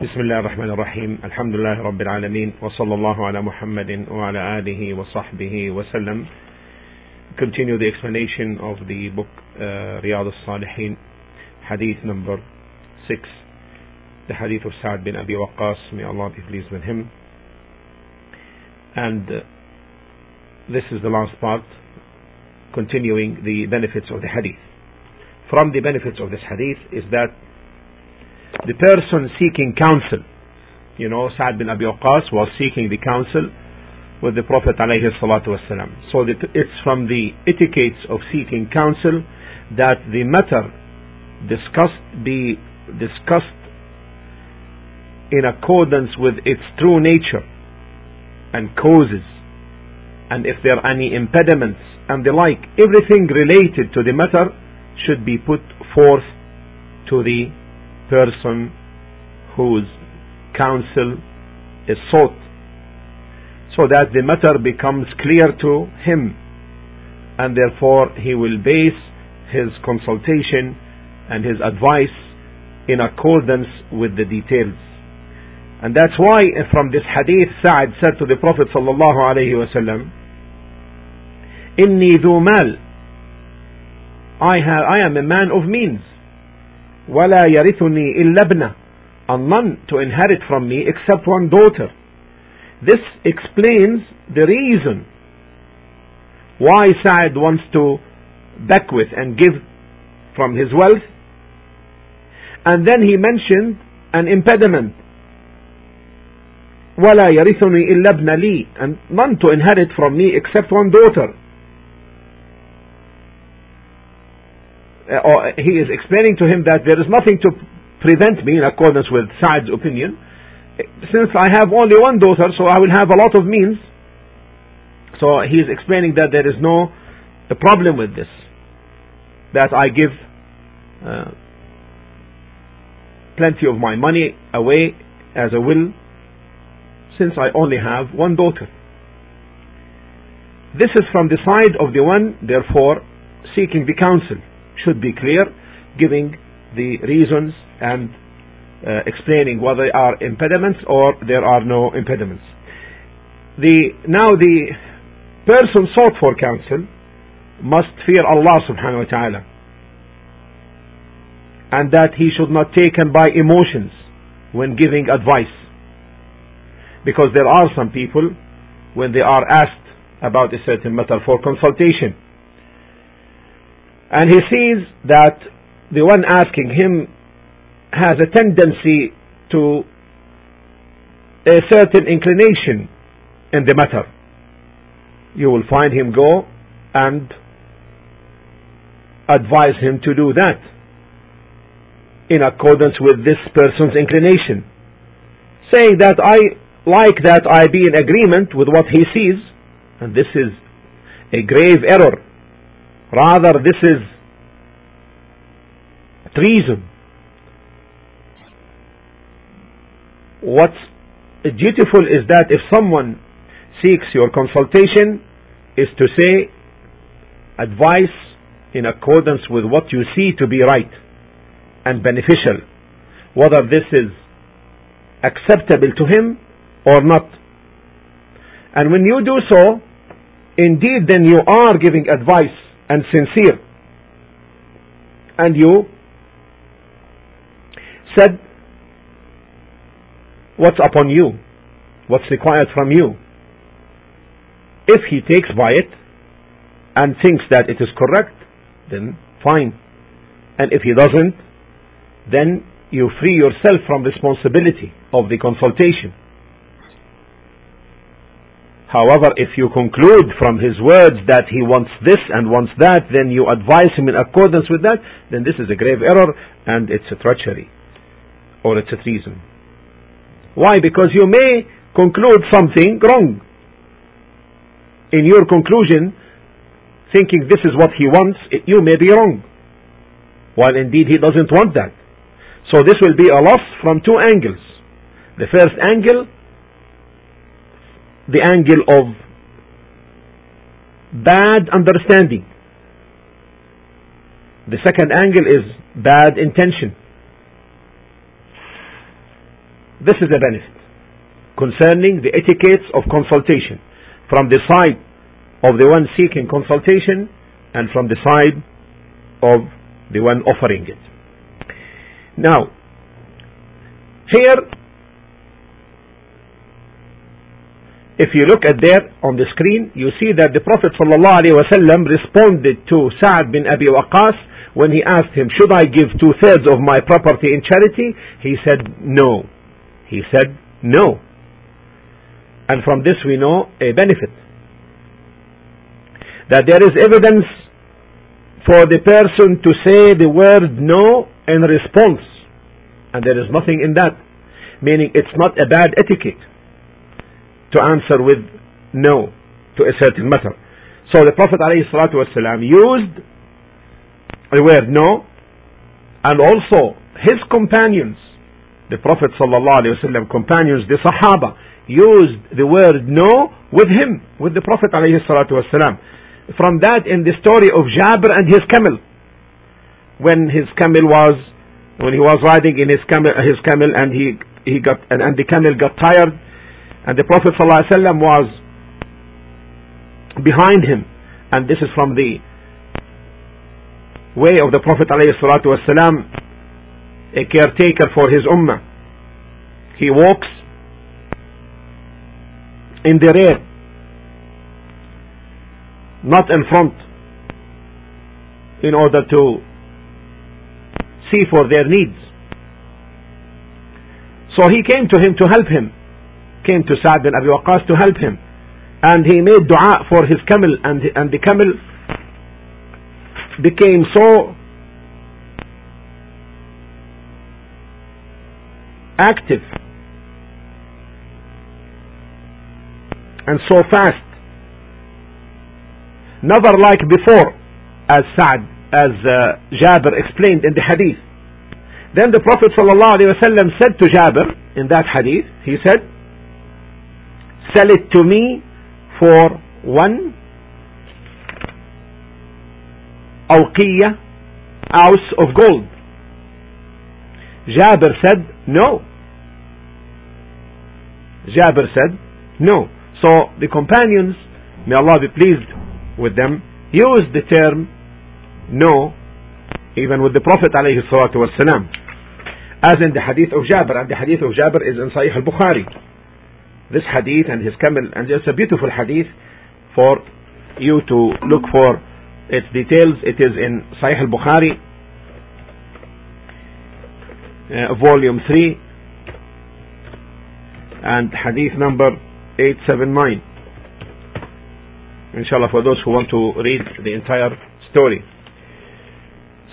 بسم الله الرحمن الرحيم الحمد لله رب العالمين وصلى الله على محمد وعلى آله وصحبه وسلم Continue the explanation of the book uh, Riyadh al-Salihin Hadith number 6 The Hadith of Sa'ad bin Abi Waqqas May Allah be pleased with him And uh, this is the last part continuing the benefits of the Hadith From the benefits of this Hadith is that the person seeking counsel. You know, Sa'ad bin Abi Waqqas was seeking the counsel with the Prophet alayhi salatu wasalam. So it's from the etiquettes of seeking counsel that the matter discussed be discussed in accordance with its true nature and causes and if there are any impediments and the like everything related to the matter should be put forth to the person whose counsel is sought. So that the matter becomes clear to him and therefore he will base his consultation and his advice in accordance with the details. And that's why from this hadith Sa'ad said to the Prophet sallallahu alayhi wasallam inni dhu mal. I, have, I am a man of means ولا يرثني إلا ابنة and none to inherit from me except one daughter. This explains the reason why Sa'd wants to bequeath and give from his wealth. And then he mentioned an impediment. وَلَا يَرِثُنِي إِلَّا ابْنَ لِي And none to inherit from me except one daughter. Or he is explaining to him that there is nothing to prevent me in accordance with Sa'd's opinion. Since I have only one daughter, so I will have a lot of means. So he is explaining that there is no problem with this. That I give uh, plenty of my money away as a will since I only have one daughter. This is from the side of the one, therefore, seeking the counsel should be clear, giving the reasons and uh, explaining whether there are impediments or there are no impediments. The, now the person sought for counsel must fear Allah subhanahu wa ta'ala and that he should not taken by emotions when giving advice because there are some people when they are asked about a certain matter for consultation and he sees that the one asking him has a tendency to a certain inclination in the matter. You will find him go and advise him to do that in accordance with this person's inclination. Saying that I like that I be in agreement with what he sees, and this is a grave error Rather, this is treason. What's dutiful is that if someone seeks your consultation, is to say advice in accordance with what you see to be right and beneficial, whether this is acceptable to him or not. And when you do so, indeed then you are giving advice and sincere. And you said what's upon you, what's required from you. If he takes by it and thinks that it is correct, then fine. And if he doesn't, then you free yourself from responsibility of the consultation. However, if you conclude from his words that he wants this and wants that, then you advise him in accordance with that, then this is a grave error and it's a treachery or it's a treason. Why? Because you may conclude something wrong. In your conclusion, thinking this is what he wants, you may be wrong. While indeed he doesn't want that. So this will be a loss from two angles. The first angle, the angle of bad understanding. The second angle is bad intention. This is a benefit concerning the etiquettes of consultation from the side of the one seeking consultation and from the side of the one offering it. Now, here, if you look at there on the screen, you see that the Prophet ﷺ responded to Sa'ad bin Abi Waqqas when he asked him, Should I give two thirds of my property in charity? He said, No. He said, No. And from this we know a benefit. That there is evidence for the person to say the word no in response. And there is nothing in that. Meaning it's not a bad etiquette to answer with no to a certain matter. So the Prophet ﷺ used the word no and also his companions, the Prophet ﷺ companions, the Sahaba, used the word no with him, with the Prophet ﷺ. From that in the story of Jabir and his camel. When his camel was, when he was riding in his camel, his camel and he, he got, and, and the camel got tired and the Prophet ﷺ was behind him. And this is from the way of the Prophet ﷺ, a caretaker for his ummah. He walks in the rear, not in front, in order to see for their needs. So he came to him to help him, came to Sa'd bin Abi Waqqas to help him. And he made dua for his camel, and, and the camel became so active and so fast. Never like before, as Sa'd, as uh, Jabir explained in the hadith. Then the Prophet ﷺ said to Jabir in that hadith, he said, Sell it to me for one awqiyah ounce of gold. Jabir said, No. Jabir said, No. So the companions, may Allah be pleased with them, used the term no, even with the Prophet alayhi salatu wasalam, as in the hadith of Jabir, and the hadith of Jabir is in Sahih al-Bukhari. This hadith and his camel, and it's a beautiful hadith for you to look for its details. It is in Sahih al-Bukhari, uh, volume 3, and hadith number 879. Inshallah, for those who want to read the entire story.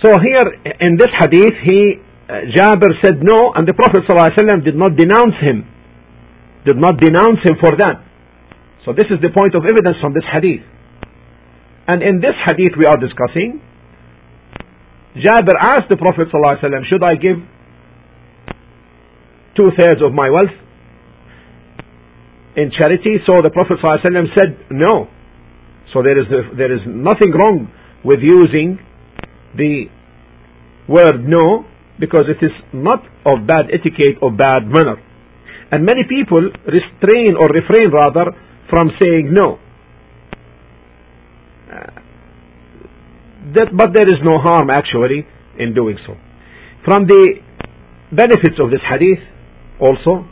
So here in this hadith, he uh, Jabir said no, and the Prophet ﷺ did not denounce him, did not denounce him for that. So this is the point of evidence from this hadith. And in this hadith we are discussing, Jabir asked the Prophet ﷺ, should I give two thirds of my wealth in charity. So the Prophet ﷺ said no. So there is, there is nothing wrong with using the word no because it is not of bad etiquette or bad manner. And many people restrain or refrain rather from saying no. That, but there is no harm actually in doing so. From the benefits of this hadith also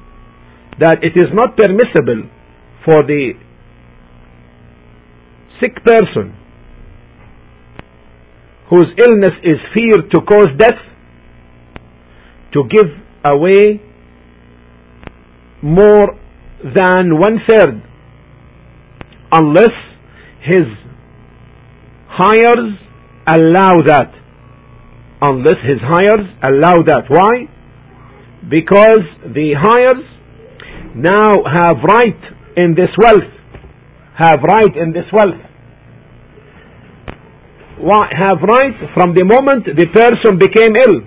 that it is not permissible for the sick person whose illness is feared to cause death to give away more than one third unless his hires allow that unless his hires allow that why because the hires now have right in this wealth. Have right in this wealth. Have right from the moment the person became ill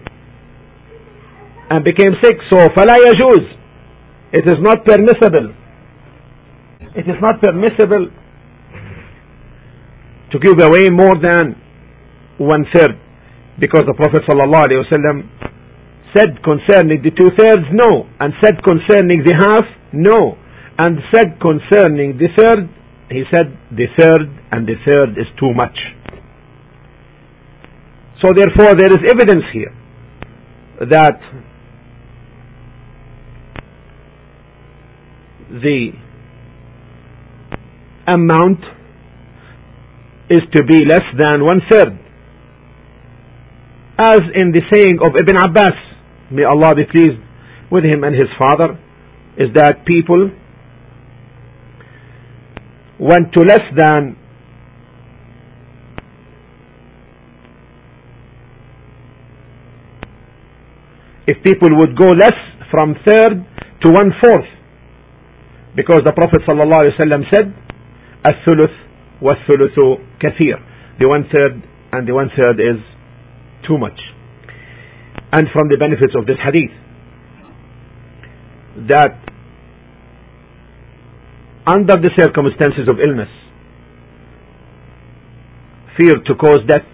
and became sick. So فلا يجوز. it is not permissible. It is not permissible to give away more than one third because the Prophet ﷺ said concerning the two thirds, no. And said concerning the half, no. And said concerning the third, he said the third and the third is too much. So therefore there is evidence here that the amount is to be less than one third. As in the saying of Ibn Abbas, may Allah be pleased with him and his father, is that people went to less than if people would go less from third to one fourth because the Prophet ﷺ said الثلث والثلث كثير the one third and the one third is too much and from the benefits of this hadith that under the circumstances of illness fear to cause death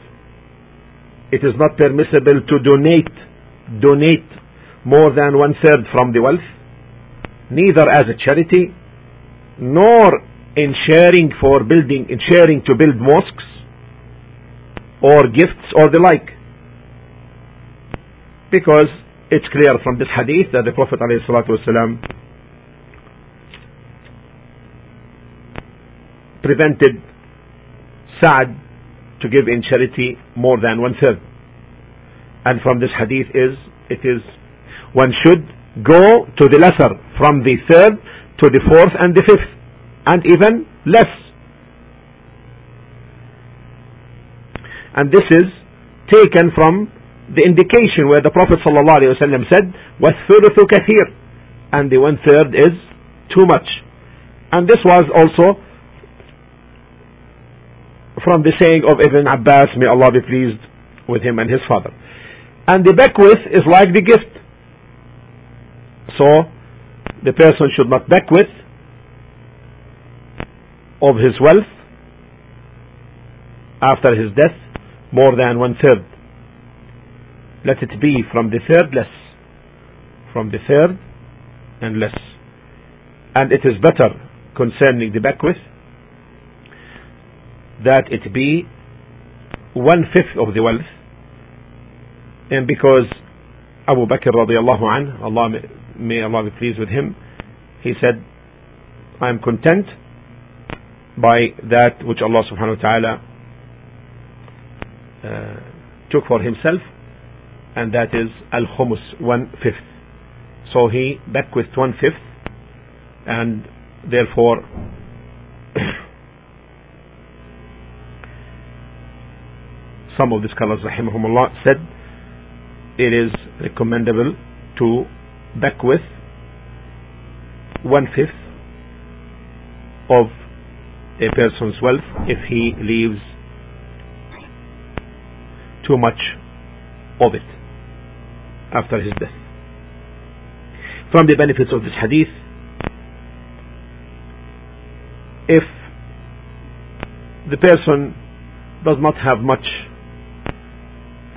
it is not permissible to donate donate more than one third from the wealth neither as a charity nor in sharing for building in sharing to build mosques or gifts or the like because it's clear from this hadith that the Prophet ﷺ prevented Sa'd to give in charity more than one third. And from this hadith is, it is, one should go to the lesser, from the third to the fourth and the fifth, and even less. And this is taken from the indication where the Prophet ﷺ said, وَالثُّلُثُ كَثِيرٌ And the one third is too much. And this was also from the saying of Ibn Abbas, may Allah be pleased with him and his father. And the bequest is like the gift. So, the person should not bequeath of his wealth after his death more than one third. Let it be from the third less. From the third and less. And it is better concerning the bequest that it be one fifth of the wealth and because Abu Bakr radiallahu anh Allah may Allah be pleased with him he said I am content by that which Allah subhanahu wa ta'ala uh, took for himself and that is al-khumus one fifth so he bequeathed one fifth and therefore some of the scholars rahimahumullah said it is recommendable to bequeath one fifth of a person's wealth if he leaves too much of it after his death. From the benefits of this hadith, if the person does not have much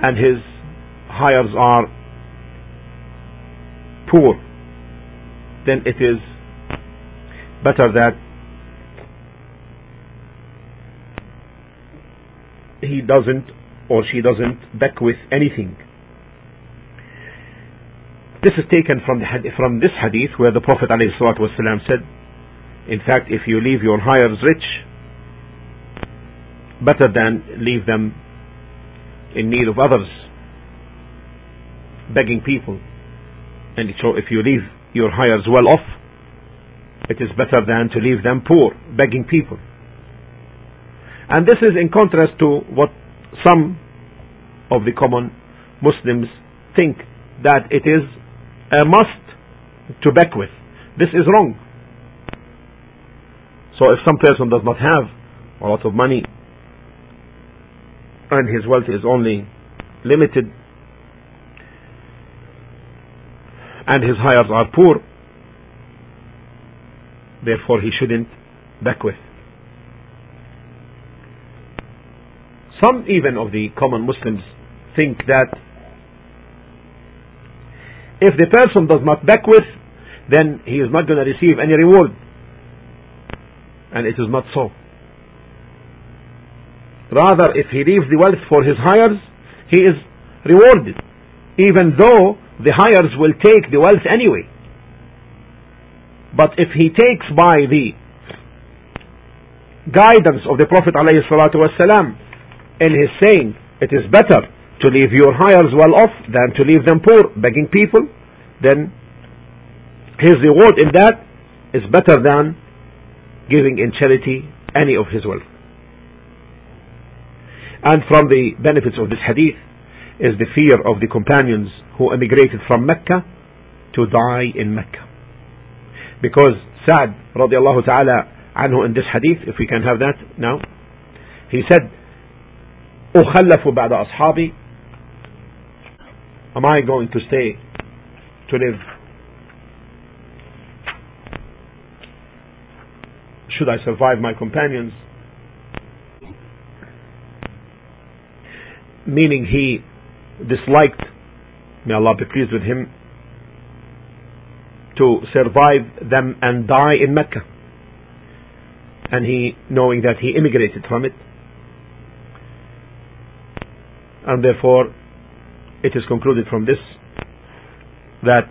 and his hires are poor, then it is better that he doesn't or she doesn't back with anything. This is taken from, the, from this hadith where the Prophet ﷺ said, in fact, if you leave your hires rich, better than leave them in need of others, begging people. And so if you leave your hires well off, it is better than to leave them poor, begging people. And this is in contrast to what some of the common Muslims think that it is a must to beg with. This is wrong. So if some person does not have a lot of money and his wealth is only limited and his hires are poor therefore he shouldn't bequeath some even of the common Muslims think that If the person does not bequeath, then he is not going to receive any reward. And it is not so. Rather, if he leaves the wealth for his hires, he is rewarded, even though the hires will take the wealth anyway. But if he takes by the guidance of the Prophet ﷺ in his saying, it is better to leave your hires well off than to leave them poor, begging people, then his reward in that is better than giving in charity any of his wealth. And from the benefits of this hadith is the fear of the companions who emigrated from Mecca to die in Mecca. Because Sa'd radiallahu ta'ala anhu in this hadith, if we can have that now, he said, أخلف بعد أصحابي Am I going to stay to live? Should I survive my companions? Meaning he disliked, may Allah be pleased with him, to survive them and die in Mecca. And he, knowing that he immigrated from it, and therefore it is concluded from this that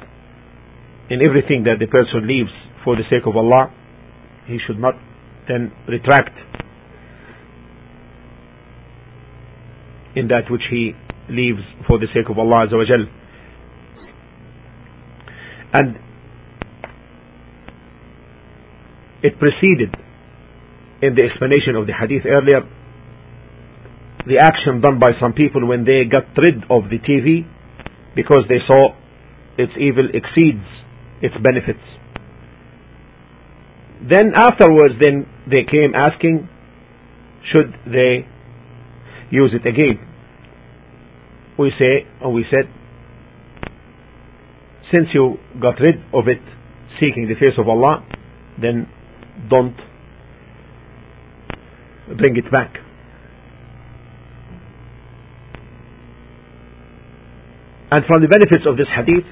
in everything that the person leaves for the sake of Allah, he should not then retract in that which he leaves for the sake of Allah Azza wa Jal. And it preceded in the explanation of the hadith earlier the action done by some people when they got rid of the TV because they saw its evil exceeds its benefits. Then afterwards, then they came asking, should they use it again? We say, or we said, since you got rid of it seeking the face of Allah, then don't bring it back. And from the benefits of this hadith,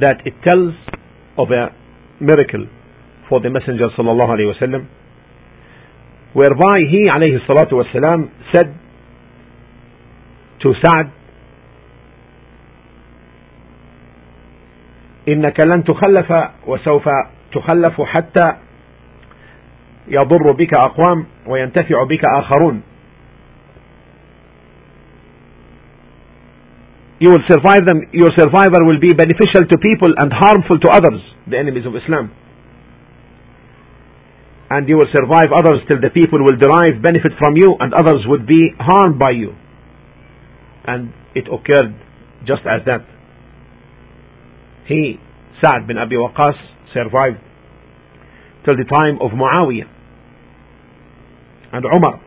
that it tells of a miracle for the Messenger sallallahu alaihi wasallam, whereby he alayhi salatu wasalam said to Sa'd, إنك لن تخلف وسوف تخلف حتى يضر بك أقوام وينتفع بك آخرون you will survive them your survivor will be beneficial to people and harmful to others the enemies of Islam and you will survive. Others till the people will derive benefit from you and others would be harmed by you. And it occurred just as that. He Sa'd bin Abi Waqas survived till the time of Muawiyah and Umar.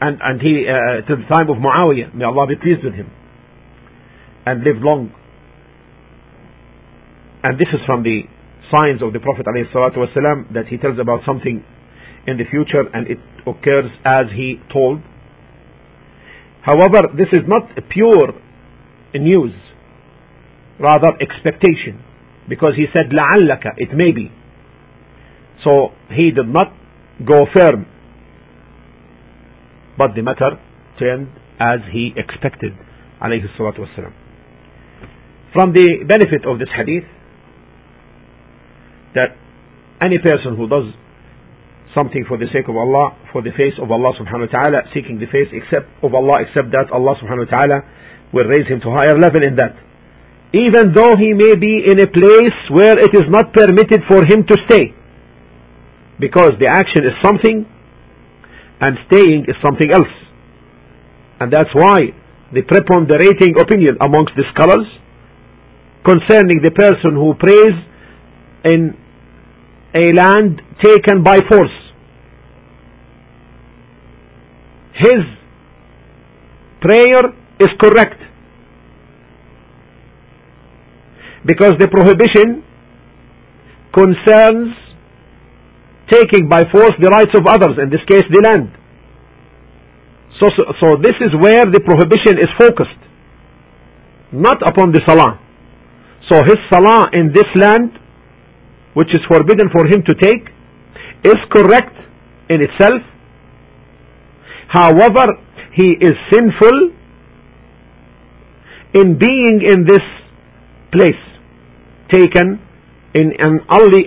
And, and he uh, to the time of Muawiyah. May Allah be pleased with him. And lived long. And this is from the signs of the Prophet ﷺ that he tells about something in the future and it occurs as he told however this is not pure news rather expectation because he said لعلك it may be so he did not go firm but the matter turned as he expected alayhi salatu wasalam. From the benefit of this hadith that any person who does something for the sake of Allah, for the face of Allah subhanahu wa ta'ala, seeking the face except of Allah, except that Allah subhanahu wa ta'ala will raise him to higher level in that. Even though he may be in a place where it is not permitted for him to stay. Because the action is something and staying is something else. And that's why the preponderating opinion amongst the scholars concerning the person who prays in a land taken by force. His prayer is correct. Because the prohibition concerns taking by force the rights of others, in this case the land. So, so, so this is where the prohibition is focused, not upon the salah. So his salah in this land, which is forbidden for him to take, is correct in itself. However, he is sinful in being in this place, taken in an,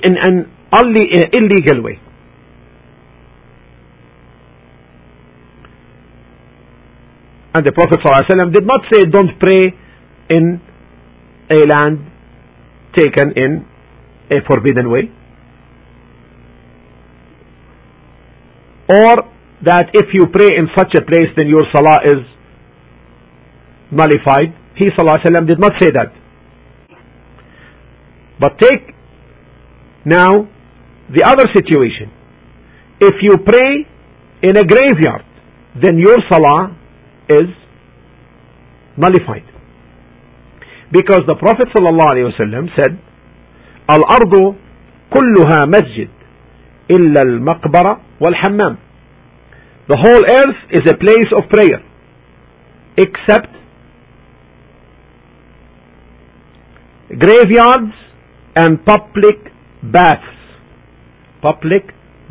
in an illegal way. And the Prophet ﷺ did not say don't pray in a land taken in a forbidden way. Or that if you pray in such a place then your salah is nullified. He ﷺ did not say that. But take now the other situation. If you pray in a graveyard, then your salah is nullified. Because the Prophet ﷺ said, Al-ardu kulluha masjid illa al-maqbara wal-hammam. The whole earth is a place of prayer except graveyards and public baths. Public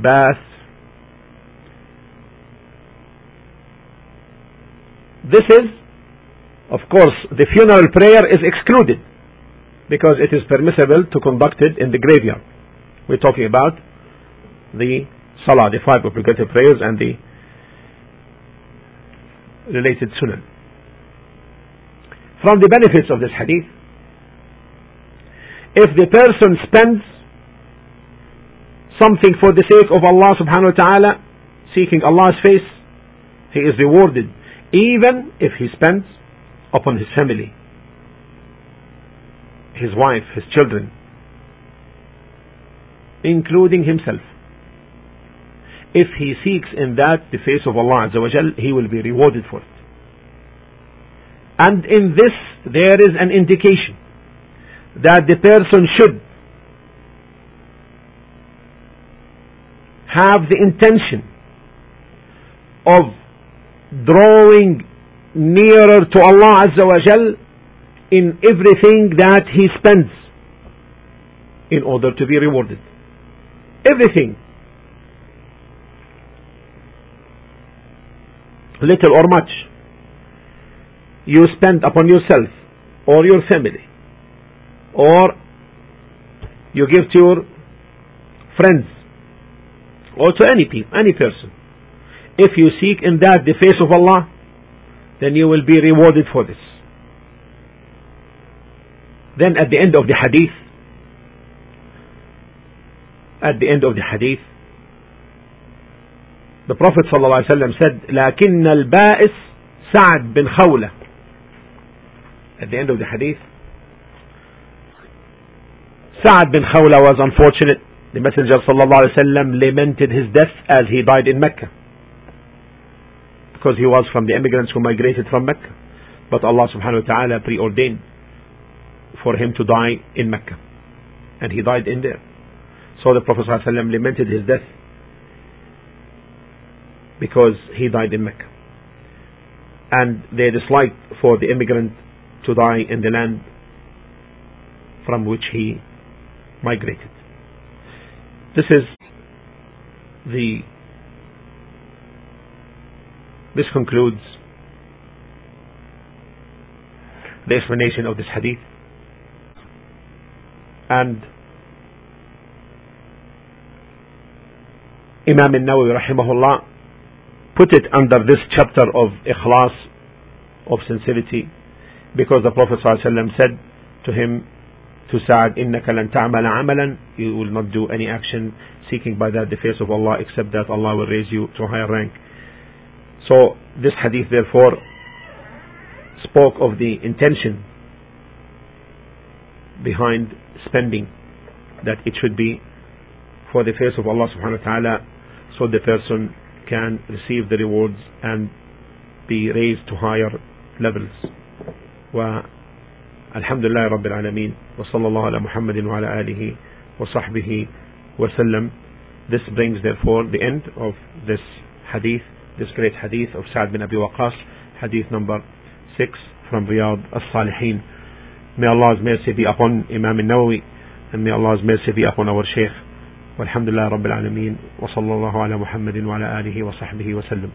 baths. This is, of course, the funeral prayer is excluded because it is permissible to conduct it in the graveyard. We're talking about the salah, the five obligatory prayers and the related sunnah. From the benefits of this hadith, if the person spends something for the sake of Allah subhanahu wa ta'ala, seeking Allah's face, he is rewarded even if he spends upon his family, his wife, his children, including himself. If he seeks in that the face of Allah Azza wa Jal, he will be rewarded for it. And in this there is an indication that the person should have the intention of drawing nearer to Allah Azza wa Jal in everything that he spends in order to be rewarded. Everything. Little or much. You spend upon yourself or your family or you give to your friends or to any people, any person if you seek in that the face of Allah, then you will be rewarded for this. Then at the end of the hadith, at the end of the hadith, the Prophet ﷺ said, لكن البائس سعد bin خولة. At the end of the hadith, Sa'ad bin Khawla was unfortunate. The Messenger ﷺ lamented his death as he died in Mecca because he was from the immigrants who migrated from Mecca. But Allah subhanahu wa ta'ala preordained for him to die in Mecca. And he died in there. So the Prophet ﷺ lamented his death because he died in Mecca. And they disliked for the immigrant to die in the land from which he migrated. This is the this concludes the explanation of this hadith. And Imam al-Nawawi rahimahullah put it under this chapter of ikhlas, of sincerity, because the Prophet ﷺ said to him, to Sa'ad, إِنَّكَ لَن تَعْمَلَ عَمَلًا You will not do any action seeking by that the face of Allah except that Allah will raise you to a higher rank. So this hadith therefore spoke of the intention behind spending that it should be for the face of Allah subhanahu wa ta'ala so the person can receive the rewards and be raised to higher levels والحمد لله رب العالمين وصلى الله على محمد وعلى آله وصحبه وسلم This brings therefore the end of this hadith this great hadith of Sa'd bin Abi Waqas, hadith number 6 from Riyadh as-Salihin. May Allah's mercy be upon Imam al-Nawawi and may Allah's mercy be upon our Shaykh. والحمد لله رب العالمين وصلى الله على محمد وعلى آله وصحبه وسلم